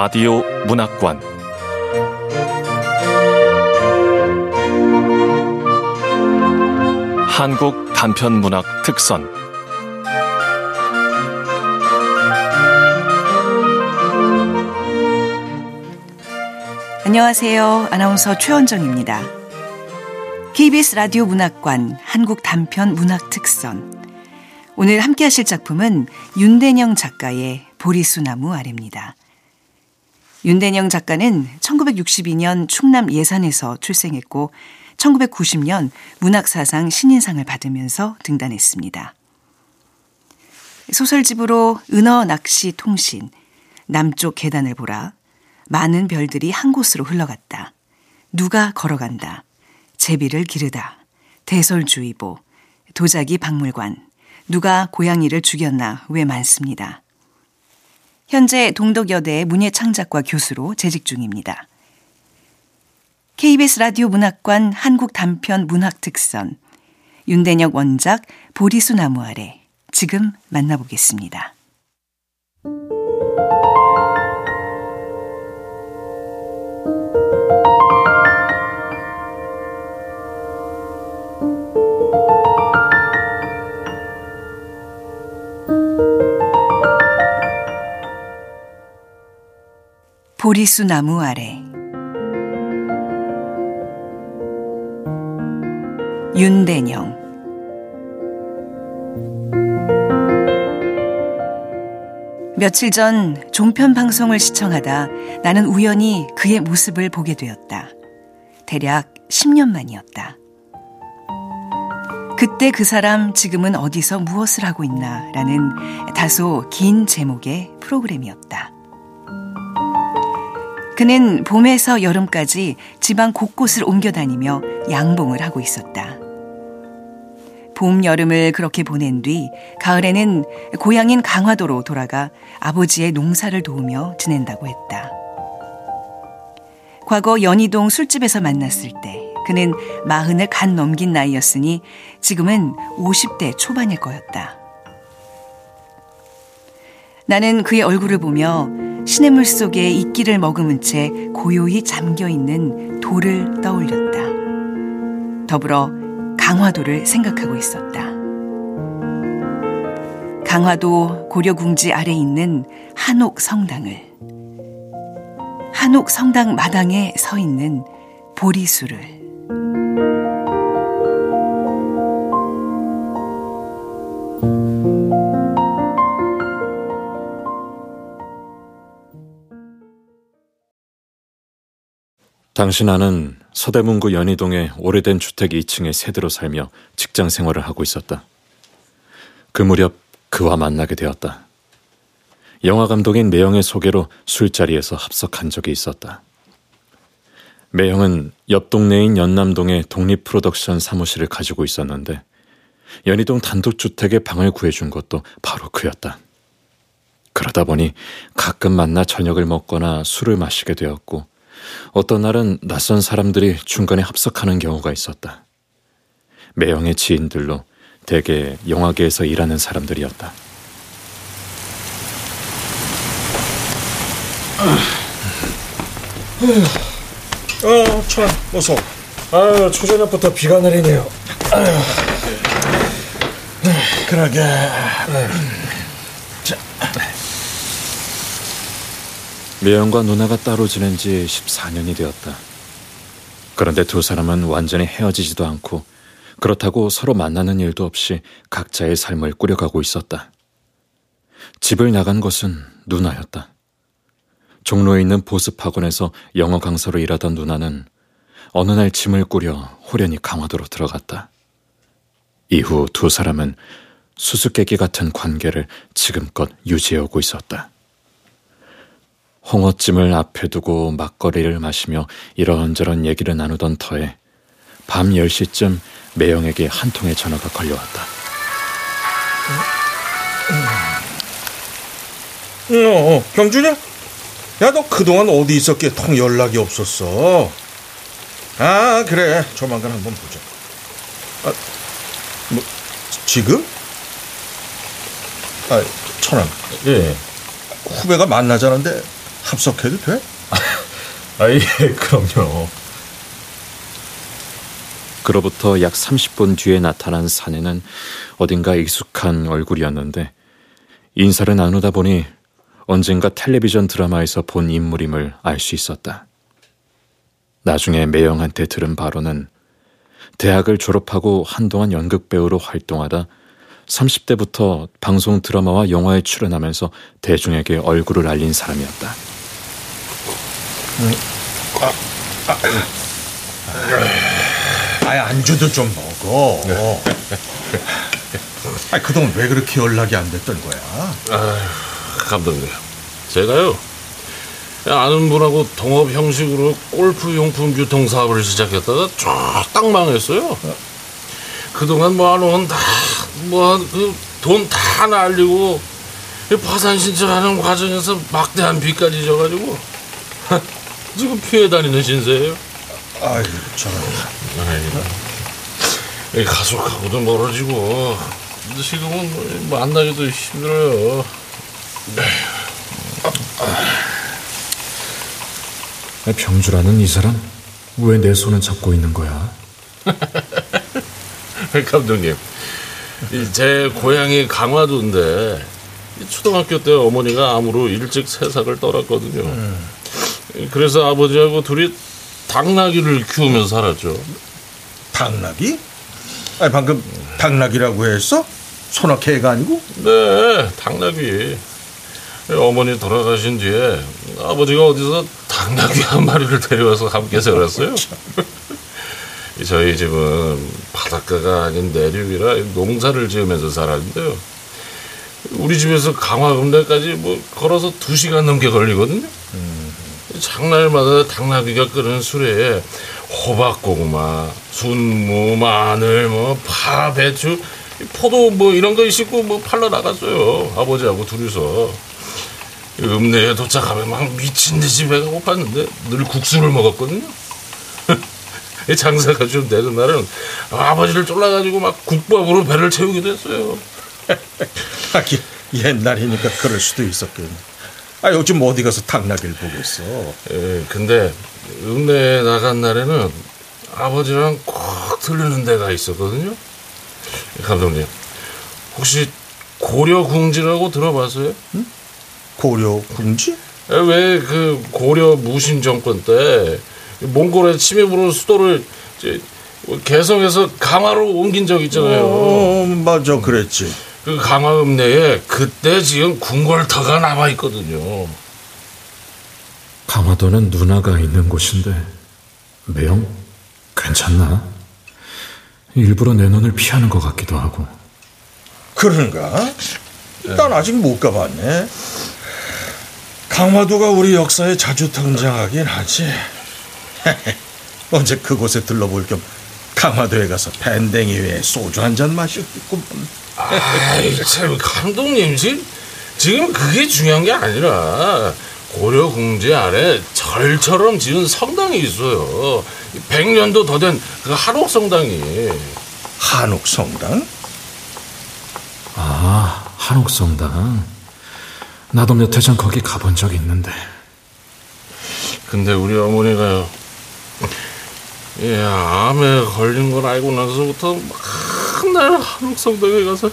라디오 문학관 한국 단편 문학 특선 안녕하세요. 아나운서 최원정입니다. KBS 라디오 문학관 한국 단편 문학 특선. 오늘 함께 하실 작품은 윤대영 작가의 보리수나무 아래입니다. 윤대영 작가는 1962년 충남 예산에서 출생했고 1990년 문학사상 신인상을 받으면서 등단했습니다. 소설집으로 은어 낚시 통신, 남쪽 계단을 보라, 많은 별들이 한 곳으로 흘러갔다. 누가 걸어간다. 제비를 기르다. 대설주의보. 도자기 박물관. 누가 고양이를 죽였나 왜 많습니다. 현재 동덕여대 문예창작과 교수로 재직 중입니다. KBS 라디오 문학관 한국 단편 문학 특선 윤대혁 원작 보리수 나무 아래 지금 만나보겠습니다. 보리수 나무 아래 윤대영 며칠 전 종편 방송을 시청하다 나는 우연히 그의 모습을 보게 되었다. 대략 10년 만이었다. 그때 그 사람 지금은 어디서 무엇을 하고 있나 라는 다소 긴 제목의 프로그램이었다. 그는 봄에서 여름까지 지방 곳곳을 옮겨 다니며 양봉을 하고 있었다. 봄, 여름을 그렇게 보낸 뒤 가을에는 고향인 강화도로 돌아가 아버지의 농사를 도우며 지낸다고 했다. 과거 연희동 술집에서 만났을 때 그는 마흔을 간 넘긴 나이였으니 지금은 50대 초반일 거였다. 나는 그의 얼굴을 보며 시냇물 속에 이끼를 머금은 채 고요히 잠겨 있는 돌을 떠올렸다. 더불어 강화도를 생각하고 있었다. 강화도 고려궁지 아래 있는 한옥 성당을 한옥 성당 마당에 서 있는 보리수를 당시 나는 서대문구 연희동의 오래된 주택 2층의 세대로 살며 직장 생활을 하고 있었다. 그 무렵 그와 만나게 되었다. 영화 감독인 매형의 소개로 술자리에서 합석한 적이 있었다. 매형은 옆 동네인 연남동에 독립 프로덕션 사무실을 가지고 있었는데 연희동 단독주택에 방을 구해준 것도 바로 그였다. 그러다 보니 가끔 만나 저녁을 먹거나 술을 마시게 되었고 어떤 날은 낯선 사람들이 중간에 합석하는 경우가 있었다. 매형의 지인들로 대개 영화계에서 일하는 사람들이었다. 어, 참, 어서. 아유, 초저녁부터 비가 내리네요. 아유. 그러게. 자. 매형과 누나가 따로 지낸 지 14년이 되었다. 그런데 두 사람은 완전히 헤어지지도 않고 그렇다고 서로 만나는 일도 없이 각자의 삶을 꾸려가고 있었다. 집을 나간 것은 누나였다. 종로에 있는 보습학원에서 영어 강사로 일하던 누나는 어느 날 짐을 꾸려 호련히 강화도로 들어갔다. 이후 두 사람은 수수께끼 같은 관계를 지금껏 유지해오고 있었다. 홍어찜을 앞에 두고 막걸리를 마시며 이런저런 얘기를 나누던 터에 밤 10시쯤 매영에게 한 통의 전화가 걸려왔다. 어, 어 경준이야? 야, 너 그동안 어디 있었기에 통 연락이 없었어. 아, 그래. 조만간 한번 보자. 아, 뭐, 지금? 아, 천안. 예. 후배가 만나자는데 합석해도 돼? 아 예 그럼요. 그로부터 약 30분 뒤에 나타난 사내는 어딘가 익숙한 얼굴이었는데 인사를 나누다 보니 언젠가 텔레비전 드라마에서 본 인물임을 알 수 있었다. 나중에 매영한테 들은 바로는 대학을 졸업하고 한동안 연극배우로 활동하다 30대부터 방송 드라마와 영화에 출연하면서 대중에게 얼굴을 알린 사람이었다. 아이 안주도 좀 먹어. 아 그동안 왜 그렇게 연락이 안 됐던 거야? 감독님, 제가요 아는 분하고 동업 형식으로 골프 용품 유통 사업을 시작했다가 쫙딱 망했어요. 그동안 뭐 한원 다뭐그 돈다 날리고 파산 신청하는 과정에서 막대한 빚까지 져가지고 지금 피해 다니는 신세예요. 아이고 참. 아이, 가족하고도 멀어지고 지금은 뭐 만나기도 힘들어요. 병주라는 이 사람 왜 내 손을 잡고 있는 거야? 감독님, 이제 고향이 강화도인데 이 초등학교 때 어머니가 암으로 일찍 세상을 떠났거든요. 그래서 아버지하고 둘이 당나귀를 키우면서 살았죠. 당나귀? 아니 방금 당나귀라고 했어? 소나개가 아니고? 네, 당나귀. 어머니 돌아가신 뒤에 아버지가 어디서 당나귀 한 마리를 데려와서 함께 살았어요. 저희 집은 바닷가가 아닌 내륙이라 농사를 지으면서 살았는데요. 우리 집에서 강화읍내까지 뭐 걸어서 두 시간 넘게 걸리거든요. 장날마다 당나귀가 끓는 술에 호박고구마, 순무, 마늘, 뭐 파, 배추, 포도 뭐 이런 거 싣고 뭐 팔러 나갔어요. 아버지하고 둘이서. 읍내에 도착하면 막 미친 듯이 배가 고팠는데 늘 국수를 먹었거든요. 장사가 좀 되는 날은 아버지를 쫄라가지고 막 국밥으로 배를 채우기도 했어요. 하긴 옛날이니까 그럴 수도 있었겠네. 아 요즘 어디 가서 당나귀를 보겠어? 예, 근데 읍내에 나간 날에는 아버지랑 꼭 들르는 데가 있었거든요. 감독님, 혹시 고려궁지라고 들어봤어요? 고려 궁지? 왜 그 고려 무신 정권 때 몽골의 침입으로 수도를 개성에서 강화로 옮긴 적 있잖아요. 어 맞아 그랬지. 그 강화읍 내에 그때 지금 궁궐터가 남아 있거든요. 강화도는 누나가 있는 곳인데 매영 괜찮나? 일부러 내 눈을 피하는 것 같기도 하고 그런가? 난 아직 못 가봤네. 강화도가 우리 역사에 자주 등장하긴 하지. 언제 그곳에 들러볼 겸 강화도에 가서 밴댕이 위에 소주 한 잔 마셨겠구먼. 아이 참 감독님 지금 지금 그게 중요한 게 아니라 고려 궁지 아래 절처럼 지은 성당이 있어요. 100년도 더 된 그 한옥 성당이. 한옥 성당? 아 한옥 성당 나도 몇 해 전 거기 가본 적 있는데 근데 우리 어머니가요. 예, 암에 걸린 걸 알고 나서부터 맨날 한옥 성당에 가서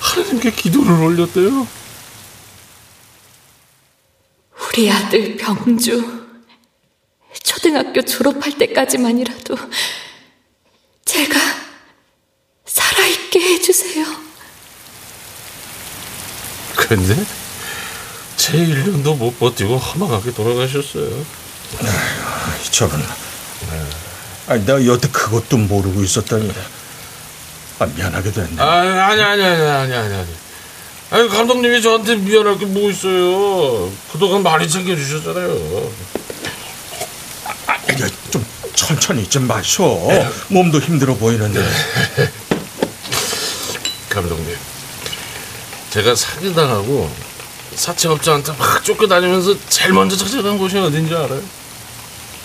하나님께 기도를 올렸대요. 우리 아들 병주 초등학교 졸업할 때까지만이라도 제가 살아있게 해주세요. 근데 제 1년도 못 버티고 허망하게 돌아가셨어요. 저런. 아니, 내가 여태 그것도 모르고 있었다니. 아, 미안하게 됐네. 아, 아니 아니 아니 아니 아니 아니. 아니 감독님이 저한테 미안할 게 뭐 있어요. 그동안 많이 챙겨주셨잖아요. 야, 좀 천천히 좀 마셔. 몸도 힘들어 보이는데. 감독님, 제가 사기당하고 사채업자한테 막 쫓겨다니면서 제일 먼저 찾아간 곳이 어딘지 알아요?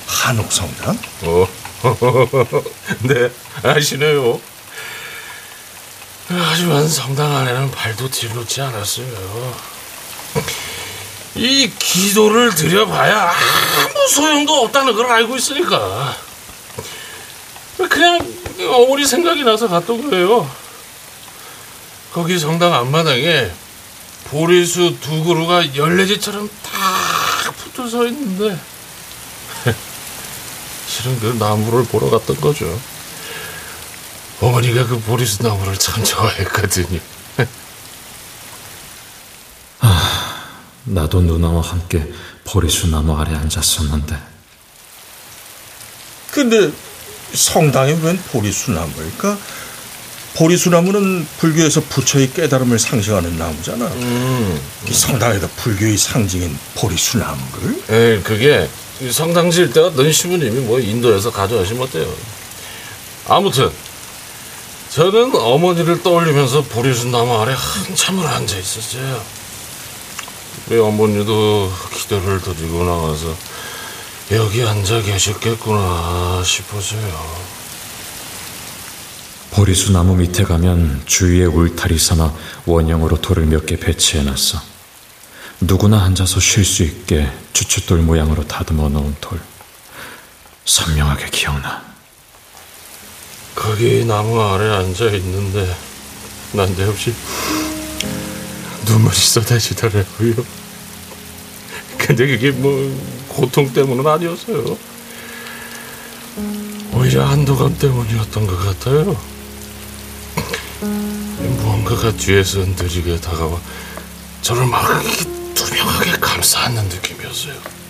한옥 성당? 어, 네, 아시네요. 하지만 성당 안에는 발도 뒤놓지 않았어요. 이 기도를 드려봐야 아무 소용도 없다는 걸 알고 있으니까 그냥 어머니 생각이 나서 갔던 거예요. 거기 성당 앞마당에 보리수 두 그루가 열레지처럼 딱 붙어 서 있는데 실은 그 나무를 보러 갔던 거죠. 어머니가 그 보리수 나무를 참 좋아했거든요. 나도 누나와 함께 보리수 나무 아래 앉았었는데 근데 성당에 웬 보리수 나무일까? 보리수 나무는 불교에서 부처의 깨달음을 상징하는 나무잖아. 음, 이 성당에다 불교의 상징인 보리수 나무를? 에 그게 성당 지을 때가 넌 시부님이 뭐 인도에서 가져가시면 어때요? 아무튼 저는 어머니를 떠올리면서 보리수 나무 아래 한참을 앉아 있었어요. 우리 어머니도 기도를 드리고 나와서 여기 앉아 계셨겠구나 싶어서요. 보리수 나무 밑에 가면 주위에 울타리 삼아 원형으로 돌을 몇 개 배치해놨어. 누구나 앉아서 쉴 수 있게 주춧돌 모양으로 다듬어 놓은 돌. 선명하게 기억나. 거기 나무 아래 앉아 있는데 난데없이 눈물이 쏟아지더라고요. 근데 그게 뭐 고통 때문은 아니었어요. 오히려 한도감 때문이었던 것 같아요. 무언가가 뒤에서 느리게 다가와 저를 막 투명하게 감싸는 느낌이었어요.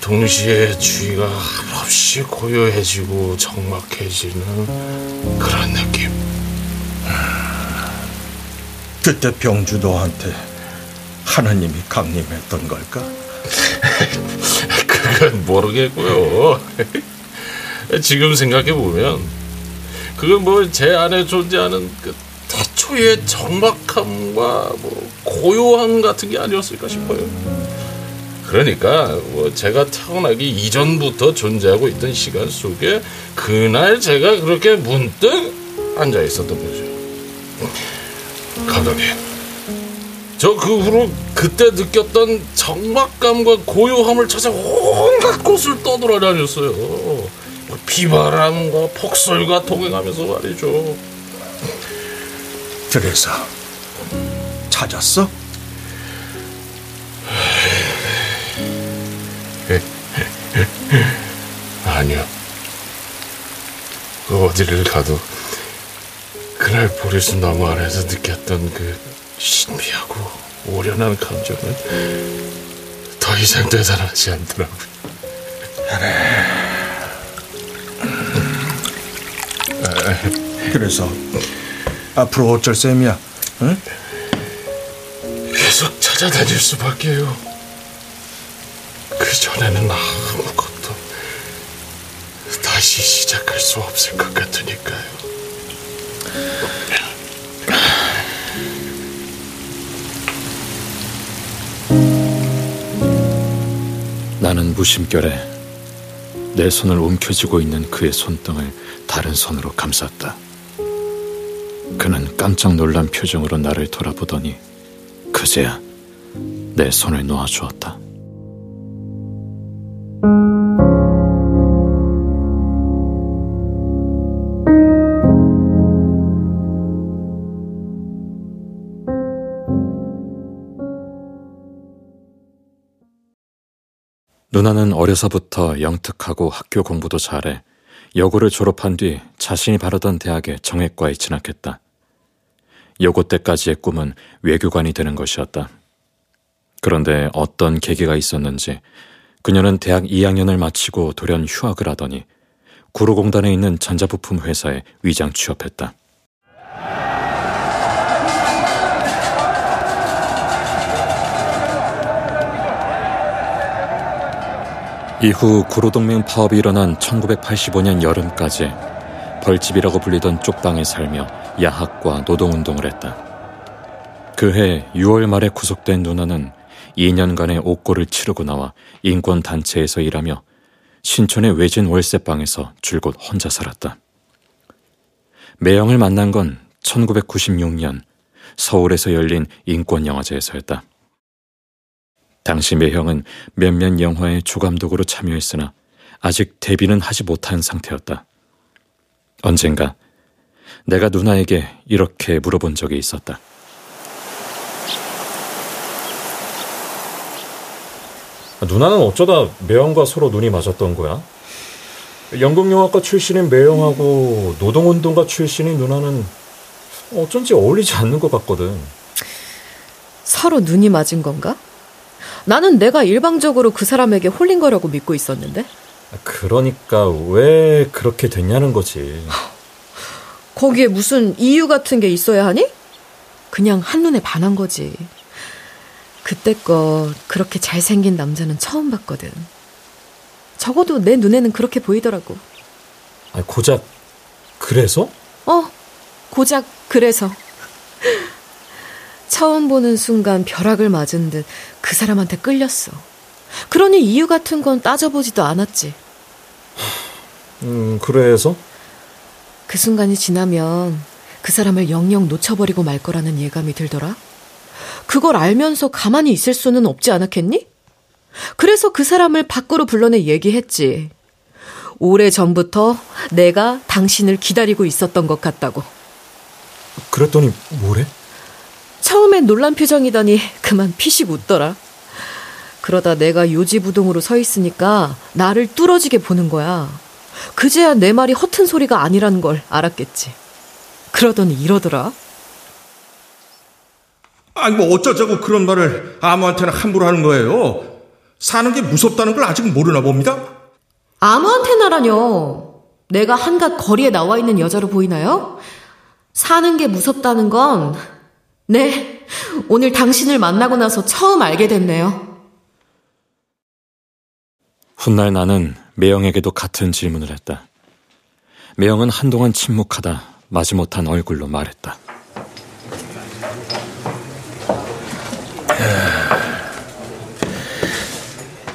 동시에 주위가 한없이 고요해지고 적막해지는 그런 느낌. 그때 병주 너한테 하나님이 강림했던 걸까? 그건 모르겠고요. 지금 생각해 보면 그건 뭐 제 안에 존재하는 그 태초의 적막함과 뭐 고요함 같은 게 아니었을까 싶어요. 그러니까 뭐 제가 태어나기 이전부터 존재하고 있던 시간 속에 그날 제가 그렇게 문득 앉아 있었던 거죠. 감독님, 저 그 후로 그때 느꼈던 적막감과 고요함을 찾아 온갖 곳을 떠돌아다녔어요. 뭐 비바람과 폭설과 동행하면서 말이죠. 그래서 찾았어? 아니요. 그 어디를 가도 그날 보리수 나무 아래서 느꼈던 그 신비하고 오련한 감정은 더 이상 되살아나지 않더라고요. 그래서 앞으로 어쩔 셈이야? 응? 계속 찾아다닐 수밖에요. 그 전에는 아무것도 다시 시작할 수 없을 것 같으니까요. 나는 무심결에 내 손을 움켜쥐고 있는 그의 손등을 다른 손으로 감쌌다. 그는 깜짝 놀란 표정으로 나를 돌아보더니 그제야 내 손을 놓아주었다. 누나는 어려서부터 영특하고 학교 공부도 잘해 여고를 졸업한 뒤 자신이 바라던 대학의 정외과에 진학했다. 여고 때까지의 꿈은 외교관이 되는 것이었다. 그런데 어떤 계기가 있었는지 그녀는 대학 2학년을 마치고 돌연 휴학을 하더니 구로공단에 있는 전자부품 회사에 위장 취업했다. 이후 구로동맹 파업이 일어난 1985년 여름까지 벌집이라고 불리던 쪽방에 살며 야학과 노동운동을 했다. 그해 6월 말에 구속된 누나는 2년간의 옥고를 치르고 나와 인권단체에서 일하며 신촌의 외진 월세방에서 줄곧 혼자 살았다. 매형을 만난 건 1996년 서울에서 열린 인권영화제에서였다. 당시 매형은 몇몇 영화에 조감독으로 참여했으나 아직 데뷔는 하지 못한 상태였다. 언젠가 내가 누나에게 이렇게 물어본 적이 있었다. 누나는 어쩌다 매형과 서로 눈이 맞았던 거야? 연극영화과 출신인 매형하고 노동운동가 출신인 누나는 어쩐지 어울리지 않는 것 같거든. 서로 눈이 맞은 건가? 나는 내가 일방적으로 그 사람에게 홀린 거라고 믿고 있었는데. 그러니까 왜 그렇게 됐냐는 거지. 거기에 무슨 이유 같은 게 있어야 하니? 그냥 한눈에 반한 거지. 그때껏 그렇게 잘생긴 남자는 처음 봤거든. 적어도 내 눈에는 그렇게 보이더라고. 아, 고작 그래서? 어, 고작 그래서. 처음 보는 순간 벼락을 맞은 듯 그 사람한테 끌렸어. 그러니 이유 같은 건 따져보지도 않았지. 음, 그래서? 그 순간이 지나면 그 사람을 영영 놓쳐버리고 말 거라는 예감이 들더라. 그걸 알면서 가만히 있을 수는 없지 않았겠니? 그래서 그 사람을 밖으로 불러내 얘기했지. 오래 전부터 내가 당신을 기다리고 있었던 것 같다고. 그랬더니 뭐래? 처음엔 놀란 표정이더니 그만 피식 웃더라. 그러다 내가 요지부동으로 서 있으니까 나를 뚫어지게 보는 거야. 그제야 내 말이 허튼 소리가 아니라는 걸 알았겠지. 그러더니 이러더라. 아니 뭐 어쩌자고 그런 말을 아무한테나 함부로 하는 거예요. 사는 게 무섭다는 걸 아직 모르나 봅니다. 아무한테나라뇨. 내가 한갓 거리에 나와 있는 여자로 보이나요? 사는 게 무섭다는 건, 네, 오늘 당신을 만나고 나서 처음 알게 됐네요. 훗날 나는 매영에게도 같은 질문을 했다. 매영은 한동안 침묵하다 마지못한 얼굴로 말했다.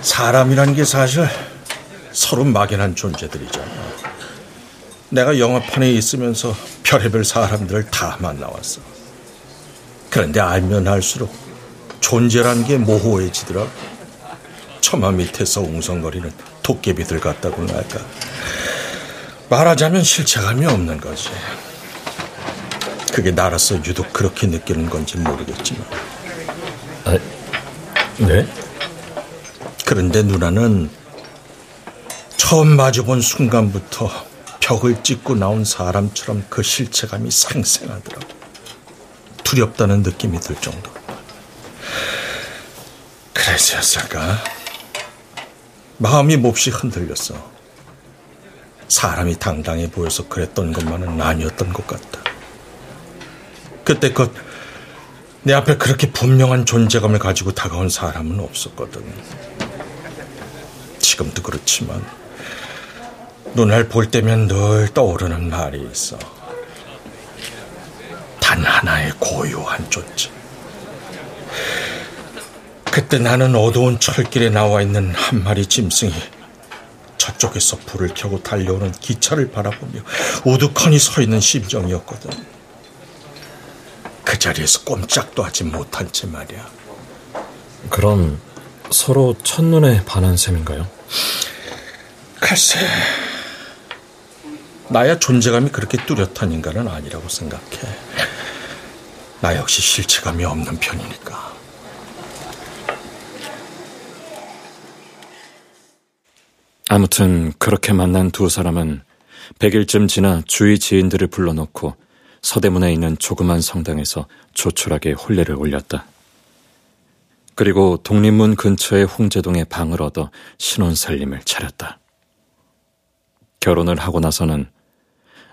사람이란 게 사실 서로 막연한 존재들이잖아. 내가 영화판에 있으면서 별의별 사람들을 다 만나왔어. 그런데 알면 알수록 존재란 게 모호해지더라. 처마 밑에서 웅성거리는 도깨비들 같다고나 할까. 말하자면 실체감이 없는 거지. 그게 나라서 유독 그렇게 느끼는 건지 모르겠지만. 아, 네? 그런데 누나는 처음 마주본 순간부터 벽을 찍고 나온 사람처럼 그 실체감이 상생하더라고. 두렵다는 느낌이 들 정도. 그래서였을까? 마음이 몹시 흔들렸어. 사람이 당당해 보여서 그랬던 것만은 아니었던 것 같다. 그때껏 내 앞에 그렇게 분명한 존재감을 가지고 다가온 사람은 없었거든. 지금도 그렇지만 눈을 볼 때면 늘 떠오르는 말이 있어. 단 하나의 고요한 존재. 그때 나는 어두운 철길에 나와 있는 한 마리 짐승이 저쪽에서 불을 켜고 달려오는 기차를 바라보며 우두커니 서 있는 심정이었거든. 그 자리에서 꼼짝도 하지 못한 채 말이야. 그럼 서로 첫눈에 반한 셈인가요? 글쎄, 나야 존재감이 그렇게 뚜렷한 인간은 아니라고 생각해. 나 역시 실체감이 없는 편이니까. 아무튼 그렇게 만난 두 사람은 100일쯤 지나 주위 지인들을 불러놓고 서대문에 있는 조그만 성당에서 조촐하게 혼례를 올렸다. 그리고 독립문 근처의 홍제동에 방을 얻어 신혼 살림을 차렸다. 결혼을 하고 나서는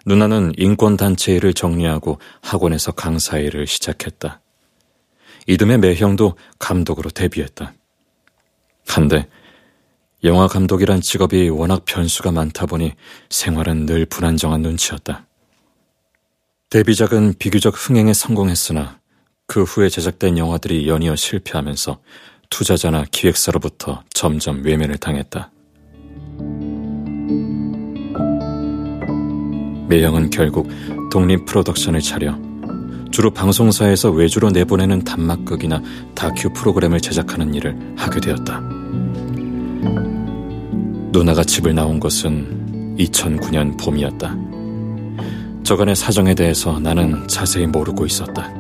누나는 인권단체 일을 정리하고 학원에서 강사 일을 시작했다. 이듬해 매형도 감독으로 데뷔했다. 한데 영화 감독이란 직업이 워낙 변수가 많다 보니 생활은 늘 불안정한 눈치였다. 데뷔작은 비교적 흥행에 성공했으나 그 후에 제작된 영화들이 연이어 실패하면서 투자자나 기획사로부터 점점 외면을 당했다. 매형은 결국 독립 프로덕션을 차려 주로 방송사에서 외주로 내보내는 단막극이나 다큐 프로그램을 제작하는 일을 하게 되었다. 누나가 집을 나온 것은 2009년 봄이었다. 저간의 사정에 대해서 나는 자세히 모르고 있었다.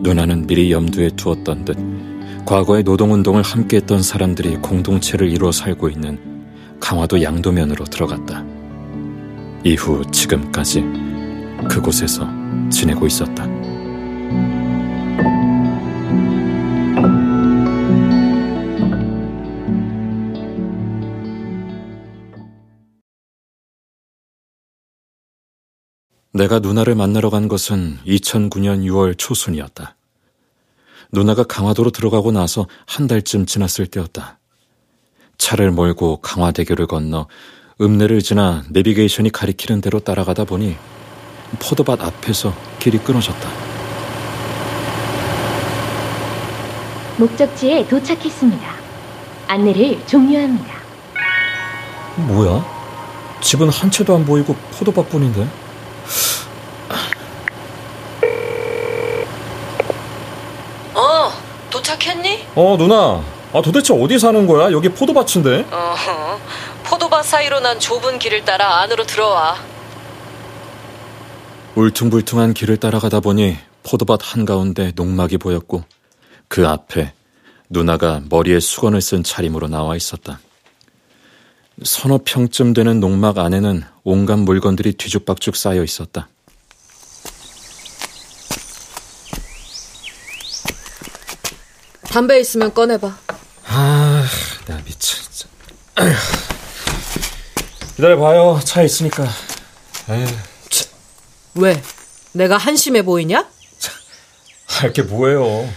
누나는 미리 염두에 두었던 듯 과거의 노동운동을 함께했던 사람들이 공동체를 이루어 살고 있는 강화도 양도면으로 들어갔다. 이후 지금까지 그곳에서 지내고 있었다. 내가 누나를 만나러 간 것은 2009년 6월 초순이었다. 누나가 강화도로 들어가고 나서 한 달쯤 지났을 때였다. 차를 몰고 강화대교를 건너 읍내를 지나 내비게이션이 가리키는 대로 따라가다 보니 포도밭 앞에서 길이 끊어졌다. 목적지에 도착했습니다. 안내를 종료합니다. 뭐야? 집은 한 채도 안 보이고 포도밭뿐인데? 어, 도착했니? 어, 누나. 아, 도대체 어디 사는 거야? 여기 포도밭인데? 어, 포 도밭 사이로 난 좁은 길을 따라 안으로 들어와. 울퉁불퉁한 길을 따라가다 보니 포도밭 한가운데 농막이 보였고 그 앞에 누나가 머리에 수건을 쓴 차림으로 나와 있었다. 서너 평쯤 되는 농막 안에는 온갖 물건들이 뒤죽박죽 쌓여 있었다. 담배 있으면 꺼내봐. 아, 나 미쳐. 기다려봐요. 차 있으니까. 에휴, 왜? 내가 한심해 보이냐? 할게 뭐예요?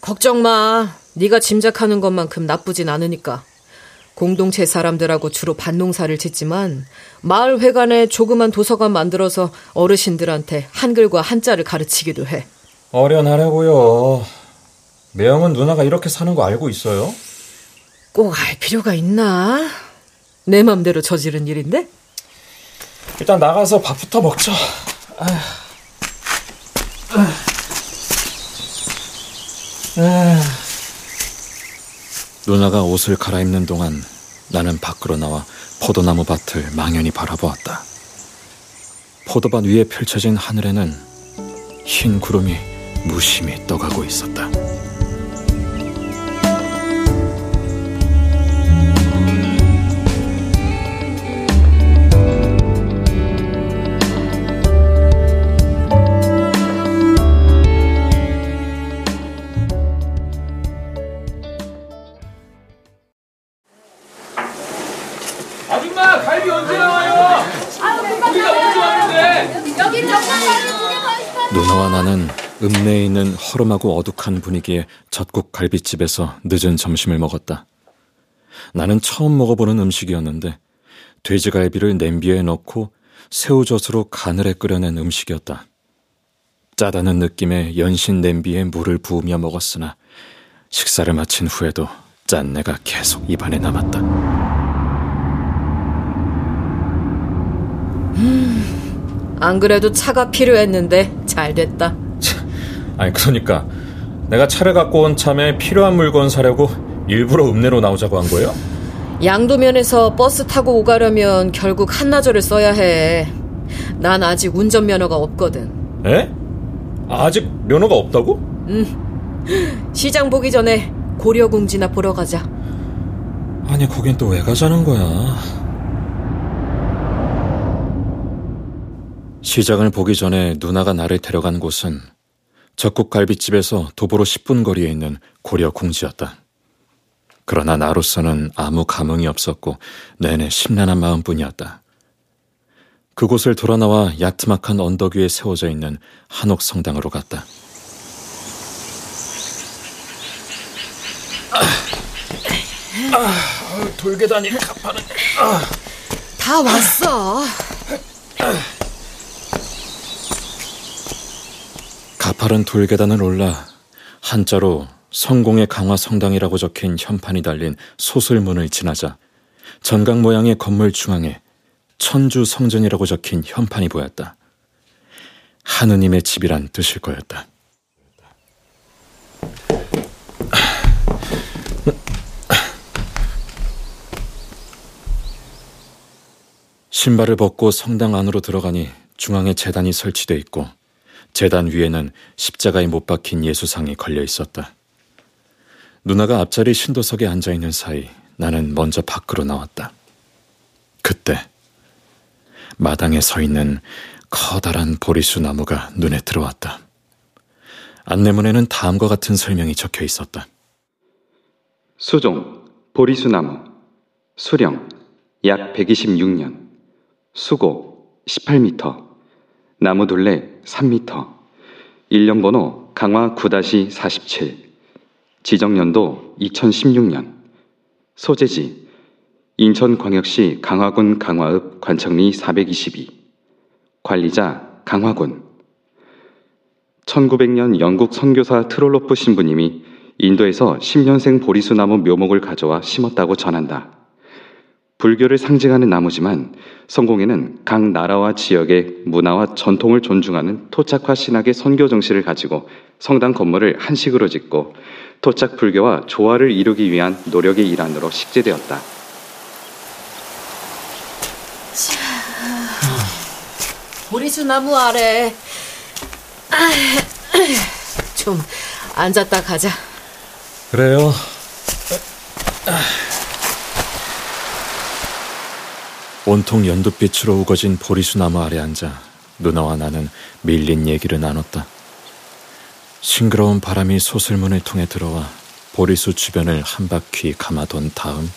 걱정 마. 네가 짐작하는 것만큼 나쁘진 않으니까. 공동체 사람들하고 주로 밭농사를 짓지만 마을 회관에 조그만 도서관 만들어서 어르신들한테 한글과 한자를 가르치기도 해. 어련하려고요. 매형은 누나가 이렇게 사는 거 알고 있어요? 꼭 알 필요가 있나? 내 맘대로 저지른 일인데? 일단 나가서 밥부터 먹자. 누나가 옷을 갈아입는 동안 나는 밖으로 나와 포도나무 밭을 망연히 바라보았다. 포도밭 위에 펼쳐진 하늘에는 흰 구름이 무심히 떠가고 있었다. 갈비 언제 나와요? 우리가 언제 왔는데? 누나와 나는 읍내에 있는 허름하고 어둑한 분위기의 젖국 갈비집에서 늦은 점심을 먹었다. 나는 처음 먹어보는 음식이었는데 돼지갈비를 냄비에 넣고 새우젓으로 가늘에 끓여낸 음식이었다. 짜다는 느낌의 연신 냄비에 물을 부으며 먹었으나 식사를 마친 후에도 짠내가 계속 입안에 남았다. 안 그래도 차가 필요했는데 잘 됐다. 아니 그러니까 내가 차를 갖고 온 참에 필요한 물건 사려고 일부러 읍내로 나오자고 한 거예요? 양도면에서 버스 타고 오가려면 결국 한나절을 써야 해. 난 아직 운전면허가 없거든. 에? 아직 면허가 없다고? 시장 보기 전에 고려궁지나 보러 가자. 아니 거긴 또 왜 가자는 거야? 시장을 보기 전에 누나가 나를 데려간 곳은 적국 갈비집에서 도보로 10분 거리에 있는 고려 궁지였다. 그러나 나로서는 아무 감흥이 없었고 내내 심란한 마음뿐이었다. 그곳을 돌아 나와 야트막한 언덕 위에 세워져 있는 한옥 성당으로 갔다. 돌계단이 가파른. 다 왔어. 가파른 돌계단을 올라 한자로 성공의 강화 성당이라고 적힌 현판이 달린 소설문을 지나자 전각 모양의 건물 중앙에 천주 성전이라고 적힌 현판이 보였다. 하느님의 집이란 뜻일 거였다. 신발을 벗고 성당 안으로 들어가니 중앙에 재단이 설치돼 있고 재단 위에는 십자가에 못 박힌 예수상이 걸려 있었다. 누나가 앞자리 신도석에 앉아 있는 사이 나는 먼저 밖으로 나왔다. 그때 마당에 서 있는 커다란 보리수 나무가 눈에 들어왔다. 안내문에는 다음과 같은 설명이 적혀 있었다. 수종, 보리수나무, 수령, 약 126년, 수고, 18m, 나무 둘레, 3m, 일련번호 강화 9-47, 지정연도 2016년, 소재지, 인천광역시 강화군 강화읍 관청리 422, 관리자 강화군, 1900년 영국 선교사 트롤로프 신부님이 인도에서 10년생 보리수나무 묘목을 가져와 심었다고 전한다. 불교를 상징하는 나무지만 성공에는 각 나라와 지역의 문화와 전통을 존중하는 토착화 신학의 선교 정신을 가지고 성당 건물을 한식으로 짓고 토착 불교와 조화를 이루기 위한 노력의 일환으로 식재되었다. 보리수 나무 아래 좀 앉았다 가자. 그래요. 온통 연두빛으로 우거진 보리수 나무 아래 앉아 누나와 나는 밀린 얘기를 나눴다. 싱그러운 바람이 소슬문을 통해 들어와 보리수 주변을 한 바퀴 감아돈 다음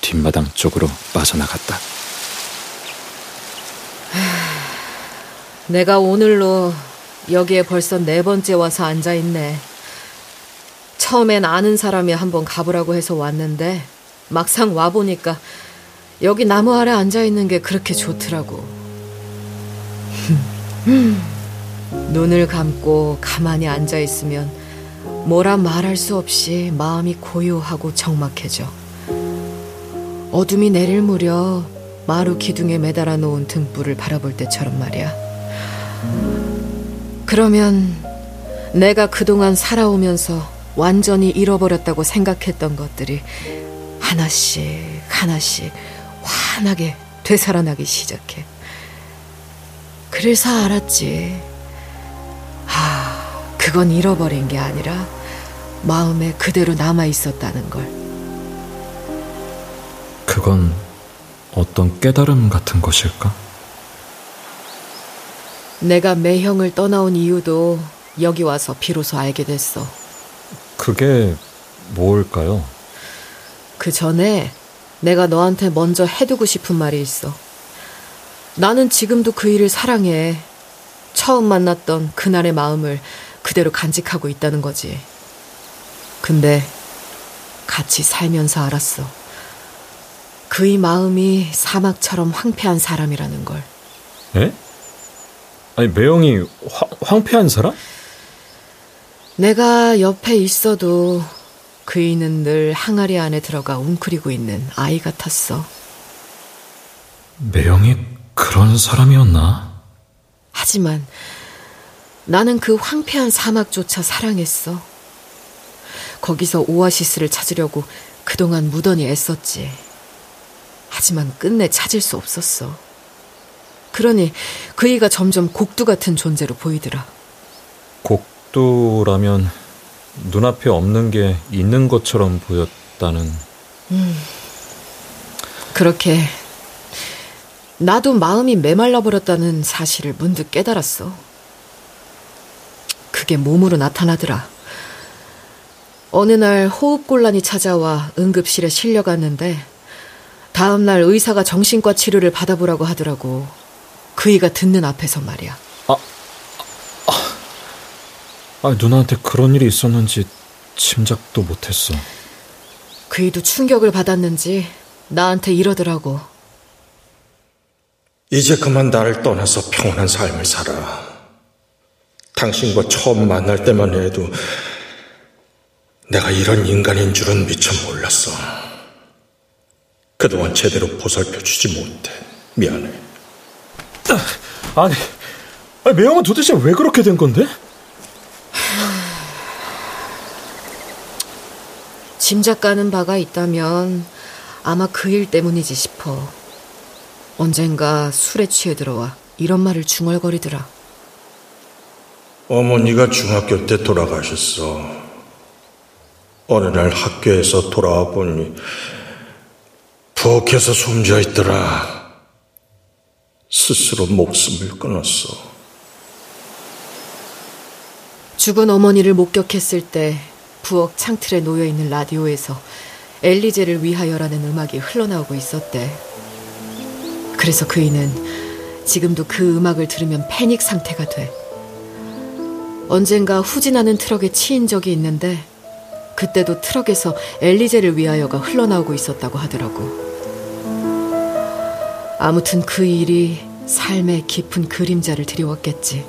뒷마당 쪽으로 빠져나갔다. 내가 오늘로 여기에 벌써 네 번째 와서 앉아 있네. 처음엔 아는 사람이 한번 가보라고 해서 왔는데 막상 와 보니까 여기 나무 아래 앉아 있는 게 그렇게 좋더라고. 눈을 감고 가만히 앉아 있으면 뭐라 말할 수 없이 마음이 고요하고 적막해져. 어둠이 내릴 무렵 마루 기둥에 매달아 놓은 등불을 바라볼 때처럼 말이야. 그러면 내가 그동안 살아오면서 완전히 잃어버렸다고 생각했던 것들이 하나씩 하나씩 환하게 되살아나기 시작해. 그래서 알았지. 아, 그건 잃어버린 게 아니라 마음에 그대로 남아 있었다는 걸. 그건 어떤 깨달음 같은 것일까? 내가 매형을 떠나온 이유도 여기 와서 비로소 알게 됐어. 그게 뭘까요? 그 전에 내가 너한테 먼저 해두고 싶은 말이 있어. 나는 지금도 그 일을 사랑해. 처음 만났던 그날의 마음을 그대로 간직하고 있다는 거지. 근데 같이 살면서 알았어. 그의 마음이 사막처럼 황폐한 사람이라는 걸. 에? 아니 매형이 화, 황폐한 사람? 내가 옆에 있어도 그이는 늘 항아리 안에 들어가 웅크리고 있는 아이 같았어. 매형이 그런 사람이었나? 하지만 나는 그 황폐한 사막조차 사랑했어. 거기서 오아시스를 찾으려고 그동안 무던히 애썼지. 하지만 끝내 찾을 수 없었어. 그러니 그이가 점점 곡두 같은 존재로 보이더라. 곡두라면 눈앞에 없는 게 있는 것처럼 보였다는. 음. 그렇게 나도 마음이 메말라 버렸다는 사실을 문득 깨달았어. 그게 몸으로 나타나더라. 어느 날 호흡곤란이 찾아와 응급실에 실려갔는데 다음날 의사가 정신과 치료를 받아보라고 하더라고. 그이가 듣는 앞에서 말이야. 아, 아, 아, 누나한테 그런 일이 있었는지 짐작도 못했어. 그이도 충격을 받았는지 나한테 이러더라고. 이제 그만 나를 떠나서 평온한 삶을 살아. 당신과 처음 만날 때만 해도 내가 이런 인간인 줄은 미처 몰랐어. 그동안 제대로 보살펴 주지 못해. 미안해. 아니, 아, 매형은 도대체 왜 그렇게 된 건데? 짐작 가는 바가 있다면 아마 그 일 때문이지 싶어. 언젠가 술에 취해 들어와 이런 말을 중얼거리더라. 어머니가 중학교 때 돌아가셨어. 어느 날 학교에서 돌아와 보니 부엌에서 숨져 있더라. 스스로 목숨을 끊었어. 죽은 어머니를 목격했을 때 부엌 창틀에 놓여 있는 라디오에서 엘리제를 위하여라는 음악이 흘러나오고 있었대. 그래서 그이는 지금도 그 음악을 들으면 패닉 상태가 돼. 언젠가 후진하는 트럭에 치인 적이 있는데 그때도 트럭에서 엘리제를 위하여가 흘러나오고 있었다고 하더라고. 아무튼 그 일이 삶의 깊은 그림자를 드리웠겠지.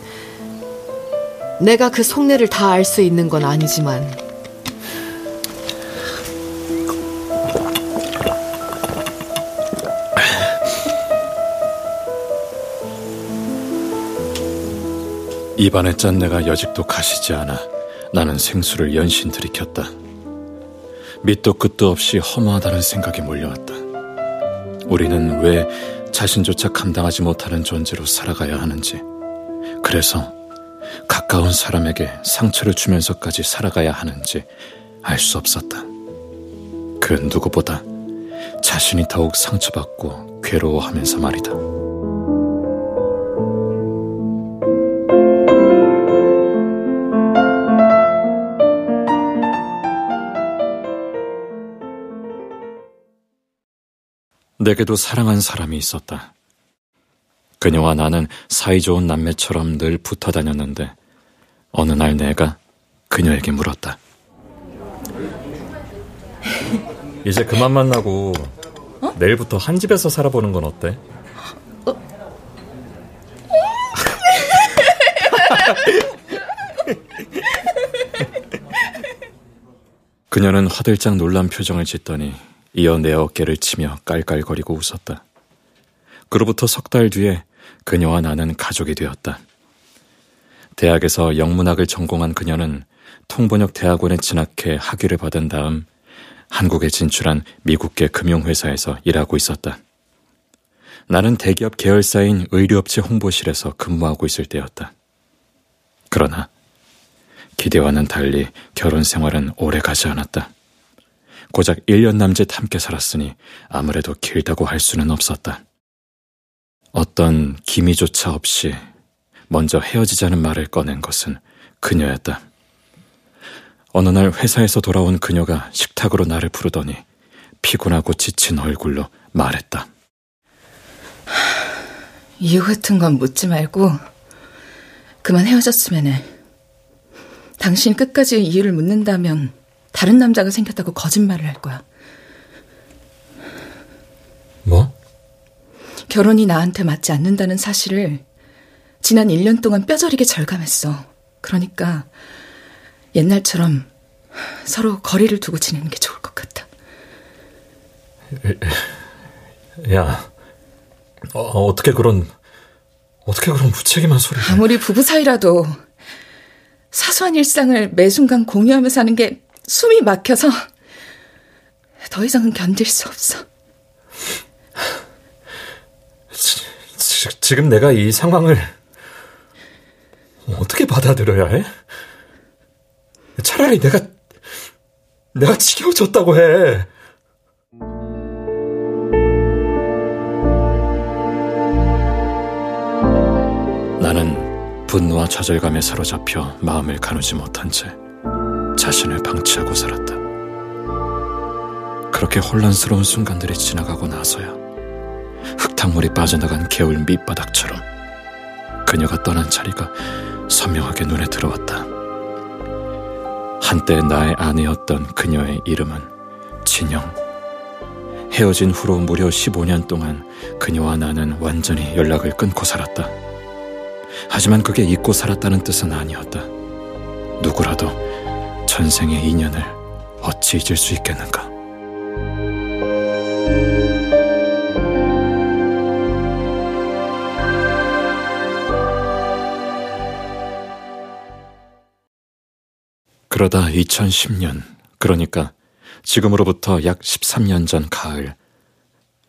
내가 그 속내를 다 알 수 있는 건 아니지만 입안에 짠 내가 여직도 가시지 않아 나는 생수를 연신 들이켰다. 밑도 끝도 없이 허무하다는 생각이 몰려왔다. 우리는 왜 자신조차 감당하지 못하는 존재로 살아가야 하는지, 그래서 가까운 사람에게 상처를 주면서까지 살아가야 하는지 알 수 없었다. 그 누구보다 자신이 더욱 상처받고 괴로워하면서 말이다. 내게도 사랑한 사람이 있었다. 그녀와 나는 사이좋은 남매처럼 늘 붙어 다녔는데 어느 날 내가 그녀에게 물었다. 이제 그만 만나고 어? 내일부터 한 집에서 살아보는 건 어때? 어? 그녀는 화들짝 놀란 표정을 짓더니 이어 내 어깨를 치며 깔깔거리고 웃었다. 그로부터 석 달 뒤에 그녀와 나는 가족이 되었다. 대학에서 영문학을 전공한 그녀는 통번역 대학원에 진학해 학위를 받은 다음 한국에 진출한 미국계 금융회사에서 일하고 있었다. 나는 대기업 계열사인 의류업체 홍보실에서 근무하고 있을 때였다. 그러나 기대와는 달리 결혼 생활은 오래 가지 않았다. 고작 1년 남짓 함께 살았으니 아무래도 길다고 할 수는 없었다. 어떤 기미조차 없이 먼저 헤어지자는 말을 꺼낸 것은 그녀였다. 어느 날 회사에서 돌아온 그녀가 식탁으로 나를 부르더니 피곤하고 지친 얼굴로 말했다. 이유 같은 건 묻지 말고 그만 헤어졌으면 해. 당신 끝까지 이유를 묻는다면 다른 남자가 생겼다고 거짓말을 할 거야. 뭐? 결혼이 나한테 맞지 않는다는 사실을 지난 1년 동안 뼈저리게 절감했어. 그러니까 옛날처럼 서로 거리를 두고 지내는 게 좋을 것 같아. 야, 어, 어떻게 그런 어떻게 그런 무책임한 소리를? 아무리 부부 사이라도 사소한 일상을 매 순간 공유하며 사는 게 숨이 막혀서 더 이상은 견딜 수 없어. 지, 지금 내가 이 상황을 어떻게 받아들여야 해? 차라리 내가 내가 지겨워졌다고 해. 나는 분노와 좌절감에 사로잡혀 마음을 가누지 못한 채 자신을 방치하고 살았다. 그렇게 혼란스러운 순간들이 지나가고 나서야 흙탕물이 빠져나간 개울 밑바닥처럼 그녀가 떠난 자리가 선명하게 눈에 들어왔다. 한때 나의 아내였던 그녀의 이름은 진영. 헤어진 후로 무려 15년 동안 그녀와 나는 완전히 연락을 끊고 살았다. 하지만 그게 잊고 살았다는 뜻은 아니었다. 누구라도 전생의 인연을 어찌 잊을 수 있겠는가? 그러다 2010년, 그러니까 지금으로부터 약 13년 전 가을,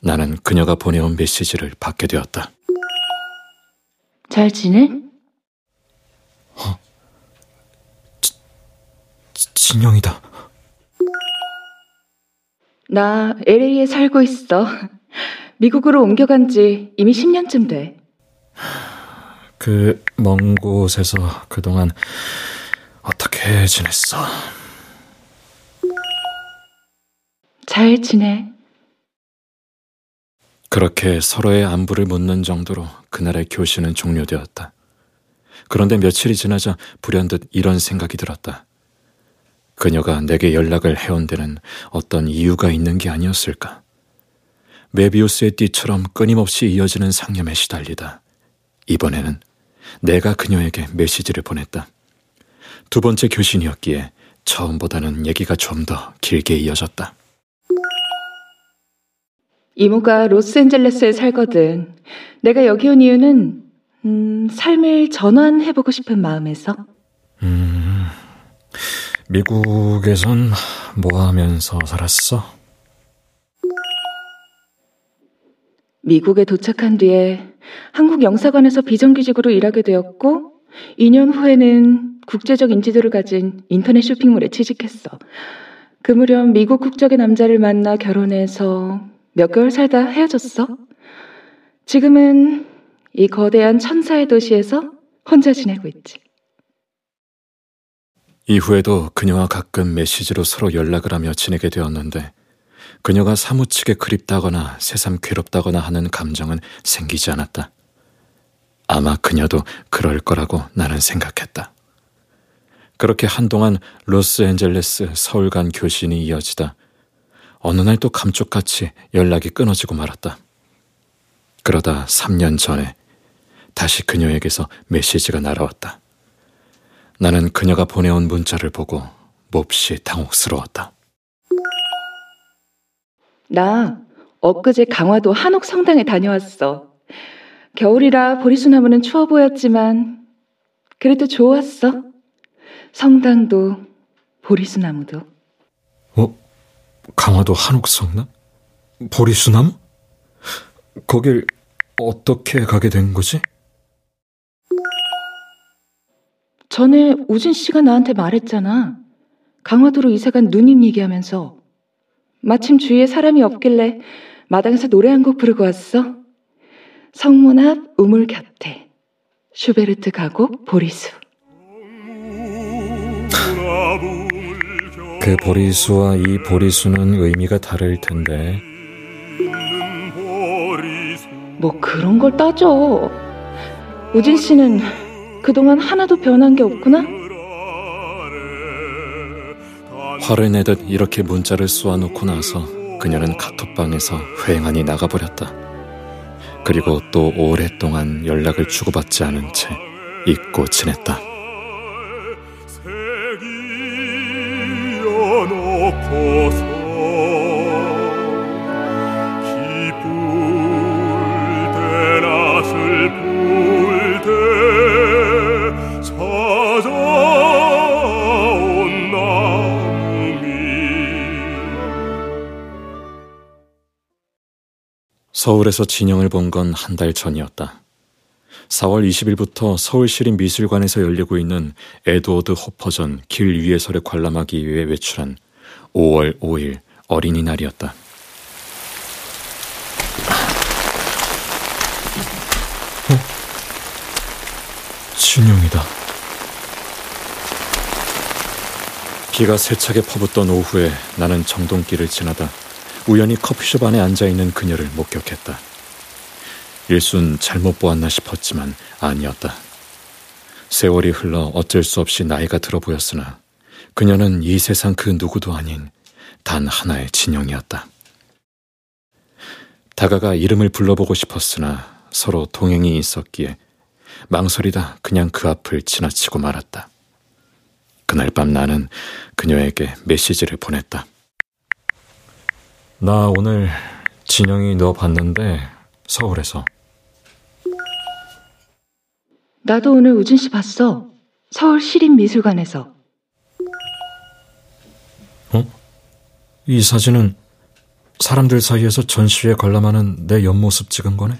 나는 그녀가 보내온 메시지를 받게 되었다. 잘 지내? 어? 진영이다. 나 LA에 살고 있어. 미국으로 옮겨간 지 이미 10년쯤 돼. 그 먼 곳에서 그동안 어떻게 지냈어? 잘 지내. 그렇게 서로의 안부를 묻는 정도로 그날의 교신은 종료되었다. 그런데 며칠이 지나자 불현듯 이런 생각이 들었다. 그녀가 내게 연락을 해온 데는 어떤 이유가 있는 게 아니었을까? 메비우스의 띠처럼 끊임없이 이어지는 상념에 시달리다. 이번에는 내가 그녀에게 메시지를 보냈다. 두 번째 교신이었기에 처음보다는 얘기가 좀 더 길게 이어졌다. 이모가 로스앤젤레스에 살거든. 내가 여기 온 이유는 음, 삶을 전환해보고 싶은 마음에서. 음, 미국에선 뭐 하면서 살았어? 미국에 도착한 뒤에 한국 영사관에서 비정규직으로 일하게 되었고, 2년 후에는 국제적 인지도를 가진 인터넷 쇼핑몰에 취직했어. 그 무렵 미국 국적의 남자를 만나 결혼해서 몇 개월 살다 헤어졌어. 지금은 이 거대한 천사의 도시에서 혼자 지내고 있지. 이후에도 그녀와 가끔 메시지로 서로 연락을 하며 지내게 되었는데 그녀가 사무치게 그립다거나 새삼 괴롭다거나 하는 감정은 생기지 않았다. 아마 그녀도 그럴 거라고 나는 생각했다. 그렇게 한동안 로스앤젤레스 서울 간 교신이 이어지다 어느 날 또 감쪽같이 연락이 끊어지고 말았다. 그러다 3년 전에 다시 그녀에게서 메시지가 날아왔다. 나는 그녀가 보내온 문자를 보고 몹시 당혹스러웠다. 나 엊그제 강화도 한옥 성당에 다녀왔어. 겨울이라 보리수나무는 추워 보였지만 그래도 좋았어. 성당도 보리수나무도. 어? 강화도 한옥 성당? 보리수나무? 거길 어떻게 가게 된 거지? 전에 우진 씨가 나한테 말했잖아. 강화도로 이사간 누님 얘기하면서 마침 주위에 사람이 없길래 마당에서 노래 한 곡 부르고 왔어. 성문 앞 우물 곁에 슈베르트 가곡 보리수. 그 보리수와 이 보리수는 의미가 다를 텐데. 뭐 그런 걸 따져. 우진 씨는 그동안 하나도 변한 게 없구나? 화를 내듯 이렇게 문자를 쏘아놓고 나서 그녀는 카톡방에서 휑하니 나가버렸다. 그리고 또 오랫동안 연락을 주고받지 않은 채 잊고 지냈다. 서울에서 진영을 본 건 한 달 전이었다. 4월 20일부터 서울시립 미술관에서 열리고 있는 에드워드 호퍼전 길 위에서를 관람하기 위해 외출한 5월 5일 어린이날이었다. 어? 진영이다. 비가 세차게 퍼붓던 오후에 나는 정동길을 지나다 우연히 커피숍 안에 앉아 있는 그녀를 목격했다. 일순 잘못 보았나 싶었지만 아니었다. 세월이 흘러 어쩔 수 없이 나이가 들어 보였으나 그녀는 이 세상 그 누구도 아닌 단 하나의 진영이었다. 다가가 이름을 불러보고 싶었으나 서로 동행이 있었기에 망설이다 그냥 그 앞을 지나치고 말았다. 그날 밤 나는 그녀에게 메시지를 보냈다. 나 오늘 진영이 너 봤는데 서울에서. 나도 오늘 우진 씨 봤어. 서울 시립미술관에서. 어? 이 사진은 사람들 사이에서 전시회에 관람하는 내 옆모습 찍은 거네?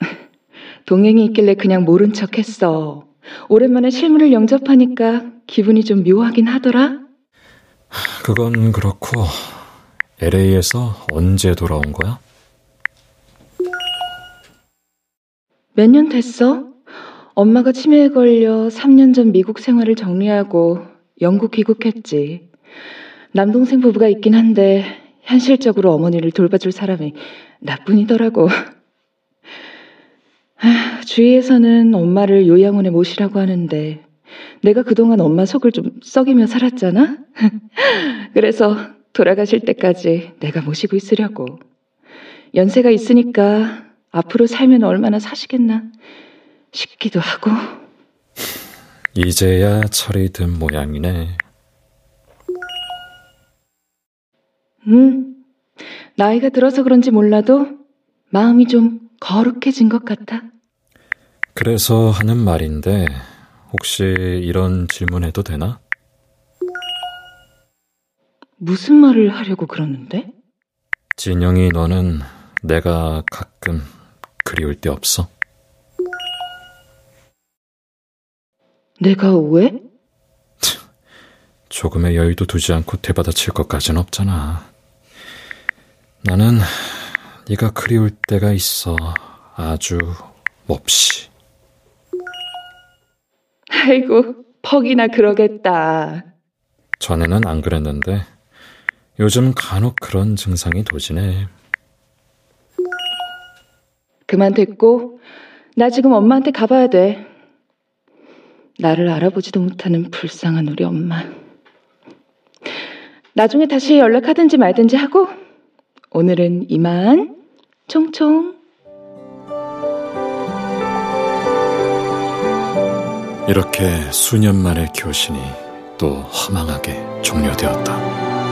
동행이 있길래 그냥 모른 척 했어. 오랜만에 실물을 영접하니까 기분이 좀 묘하긴 하더라? 그건 그렇고, LA에서 언제 돌아온 거야? 몇 년 됐어? 엄마가 치매에 걸려 3년 전 미국 생활을 정리하고 영국 귀국했지. 남동생 부부가 있긴 한데 현실적으로 어머니를 돌봐줄 사람이 나뿐이더라고. 아, 주위에서는 엄마를 요양원에 모시라고 하는데 내가 그동안 엄마 속을 좀 썩이며 살았잖아? 그래서 돌아가실 때까지 내가 모시고 있으려고. 연세가 있으니까 앞으로 살면 얼마나 사시겠나 싶기도 하고. 이제야 철이 든 모양이네. 음, 나이가 들어서 그런지 몰라도 마음이 좀 거룩해진 것 같아. 그래서 하는 말인데, 혹시 이런 질문해도 되나? 무슨 말을 하려고 그러는데? 진영이 너는 내가 가끔 그리울 때 없어? 내가 왜? 조금의 여유도 두지 않고 되받아칠 것까진 없잖아. 나는 네가 그리울 때가 있어. 아주 몹시. 아이고, 퍽이나 그러겠다. 전에는 안 그랬는데 요즘 간혹 그런 증상이 도지네. 그만 됐고, 나 지금 엄마한테 가봐야 돼. 나를 알아보지도 못하는 불쌍한 우리 엄마. 나중에 다시 연락하든지 말든지 하고, 오늘은 이만, 총총. 이렇게 수년 만의 교신이 또 허망하게 종료되었다.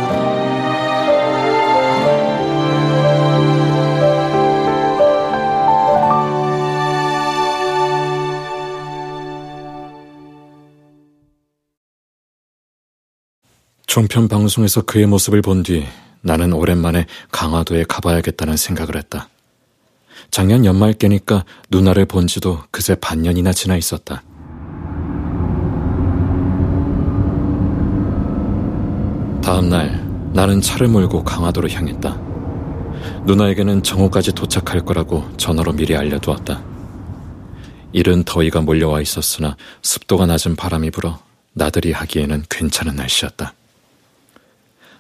종편 방송에서 그의 모습을 본 뒤 나는 오랜만에 강화도에 가봐야겠다는 생각을 했다. 작년 연말께니까 누나를 본 지도 그새 반년이나 지나 있었다. 다음 날 나는 차를 몰고 강화도로 향했다. 누나에게는 정오까지 도착할 거라고 전화로 미리 알려두었다. 이른 더위가 몰려와 있었으나 습도가 낮은 바람이 불어 나들이 하기에는 괜찮은 날씨였다.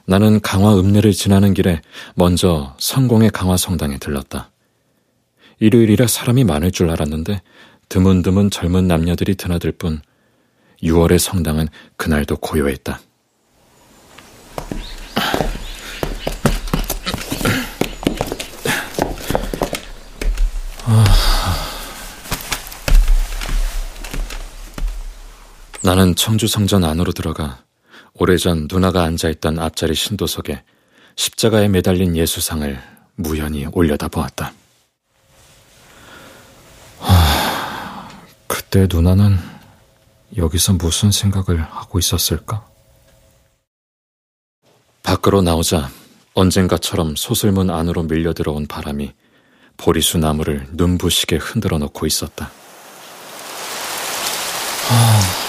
나는 강화 읍내를 지나는 길에 먼저 성공의 강화 성당에 들렀다. 일요일이라 사람이 많을 줄 알았는데 드문드문 젊은 남녀들이 드나들 뿐 6월의 성당은 그날도 고요했다. 나는 청주 성전 안으로 들어가 오래전 누나가 앉아있던 앞자리 신도석에 십자가에 매달린 예수상을 무연히 올려다 보았다. 하, 그때 누나는 여기서 무슨 생각을 하고 있었을까? 밖으로 나오자 언젠가처럼 소설문 안으로 밀려 들어온 바람이 보리수 나무를 눈부시게 흔들어 놓고 있었다. 하...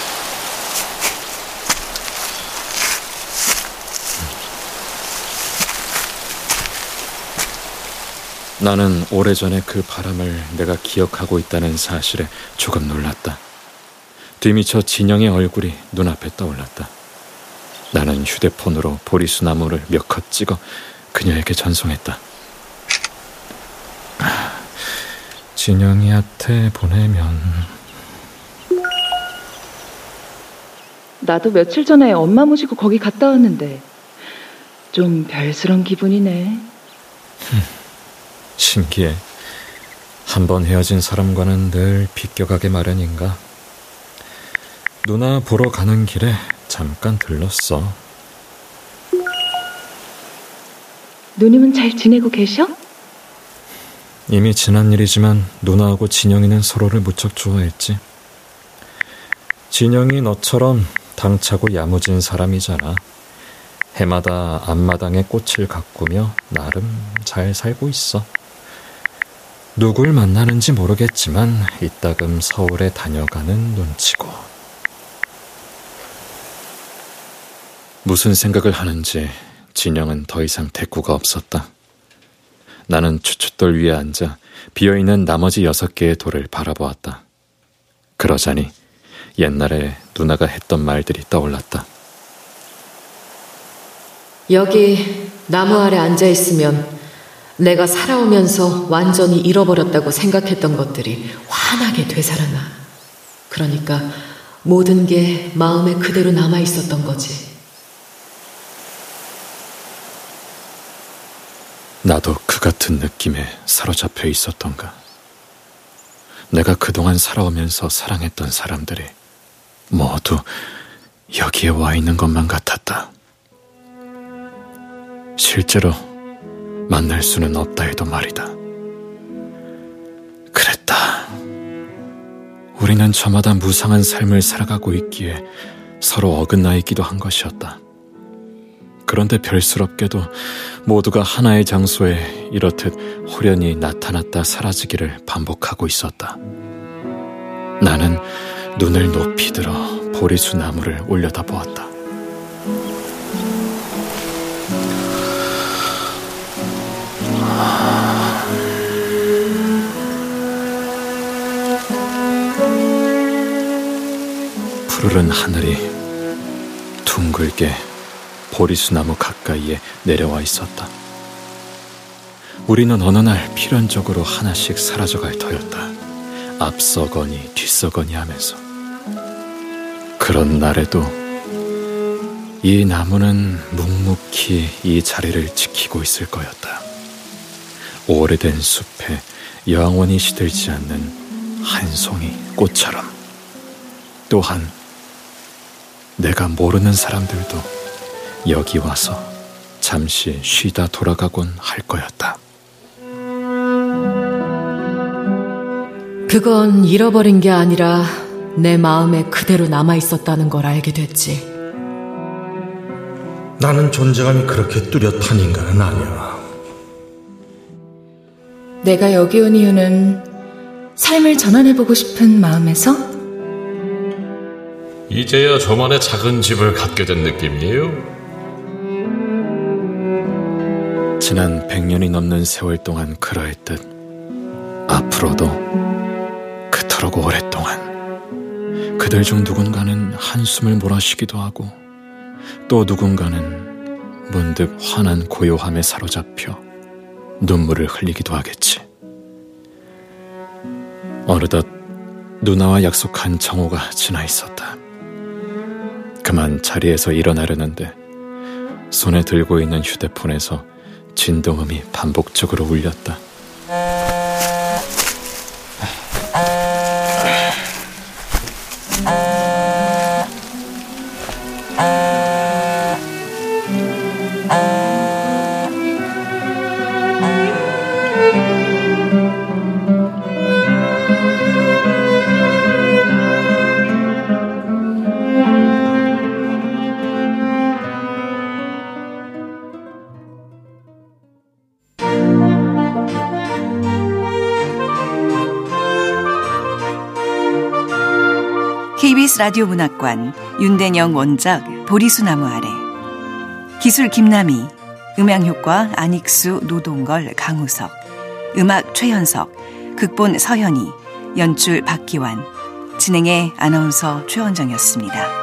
나는 오래전에 그 바람을 내가 기억하고 있다는 사실에 조금 놀랐다. 뒤미쳐 진영의 얼굴이 눈앞에 떠올랐다. 나는 휴대폰으로 보리수 나무를 몇 컷 찍어 그녀에게 전송했다. 진영이한테 보내면 나도 며칠 전에 엄마 모시고 거기 갔다 왔는데 좀 별스런 기분이네. 신기해. 한번 헤어진 사람과는 늘 비껴가게 마련인가. 누나 보러 가는 길에 잠깐 들렀어. 누님은 잘 지내고 계셔? 이미 지난 일이지만 누나하고 진영이는 서로를 무척 좋아했지. 진영이 너처럼 당차고 야무진 사람이잖아. 해마다 앞마당에 꽃을 가꾸며 나름 잘 살고 있어. 누굴 만나는지 모르겠지만 이따금 서울에 다녀가는 눈치고. 무슨 생각을 하는지 진영은 더 이상 대꾸가 없었다. 나는 추춧돌 위에 앉아 비어있는 나머지 여섯 개의 돌을 바라보았다. 그러자니 옛날에 누나가 했던 말들이 떠올랐다. 여기 나무 아래 앉아 있으면 내가 살아오면서 완전히 잃어버렸다고 생각했던 것들이 환하게 되살아나. 그러니까 모든 게 마음에 그대로 남아 있었던 거지. 나도 그 같은 느낌에 사로잡혀 있었던가. 내가 그동안 살아오면서 사랑했던 사람들이 모두 여기에 와 있는 것만 같았다. 실제로 만날 수는 없다 해도 말이다. 그랬다. 우리는 저마다 무상한 삶을 살아가고 있기에 서로 어긋나 있기도 한 것이었다. 그런데 별스럽게도 모두가 하나의 장소에 이렇듯 호련히 나타났다 사라지기를 반복하고 있었다. 나는 눈을 높이 들어 보리수 나무를 올려다 보았다. 푸르른 하늘이 둥글게 보리수나무 가까이에 내려와 있었다. 우리는 어느 날 필연적으로 하나씩 사라져갈 터였다. 앞서거니 뒤서거니 하면서. 그런 날에도 이 나무는 묵묵히 이 자리를 지키고 있을 거였다. 오래된 숲에 영원히 시들지 않는 한 송이 꽃처럼. 또한 내가 모르는 사람들도 여기 와서 잠시 쉬다 돌아가곤 할 거였다. 그건 잃어버린 게 아니라 내 마음에 그대로 남아 있었다는 걸 알게 됐지. 나는 존재감이 그렇게 뚜렷한 인간은 아니야. 내가 여기 온 이유는 삶을 전환해보고 싶은 마음에서 이제야 저만의 작은 집을 갖게 된 느낌이에요. 지난 100년이 넘는 세월 동안 그러했듯 앞으로도 그토록 오랫동안 그들 중 누군가는 한숨을 몰아쉬기도 하고 또 누군가는 문득 환한 고요함에 사로잡혀 눈물을 흘리기도 하겠지. 어느덧 누나와 약속한 정오가 지나 있었다. 그만 자리에서 일어나려는데 손에 들고 있는 휴대폰에서 진동음이 반복적으로 울렸다. 라디오 문학관 윤대영 원작 보리수 나무 아래. 기술 김남희 음향효과 안익수 노동걸 강우석. 음악 최현석 극본 서현이 연출 박기환. 진행의 아나운서 최원정이었습니다.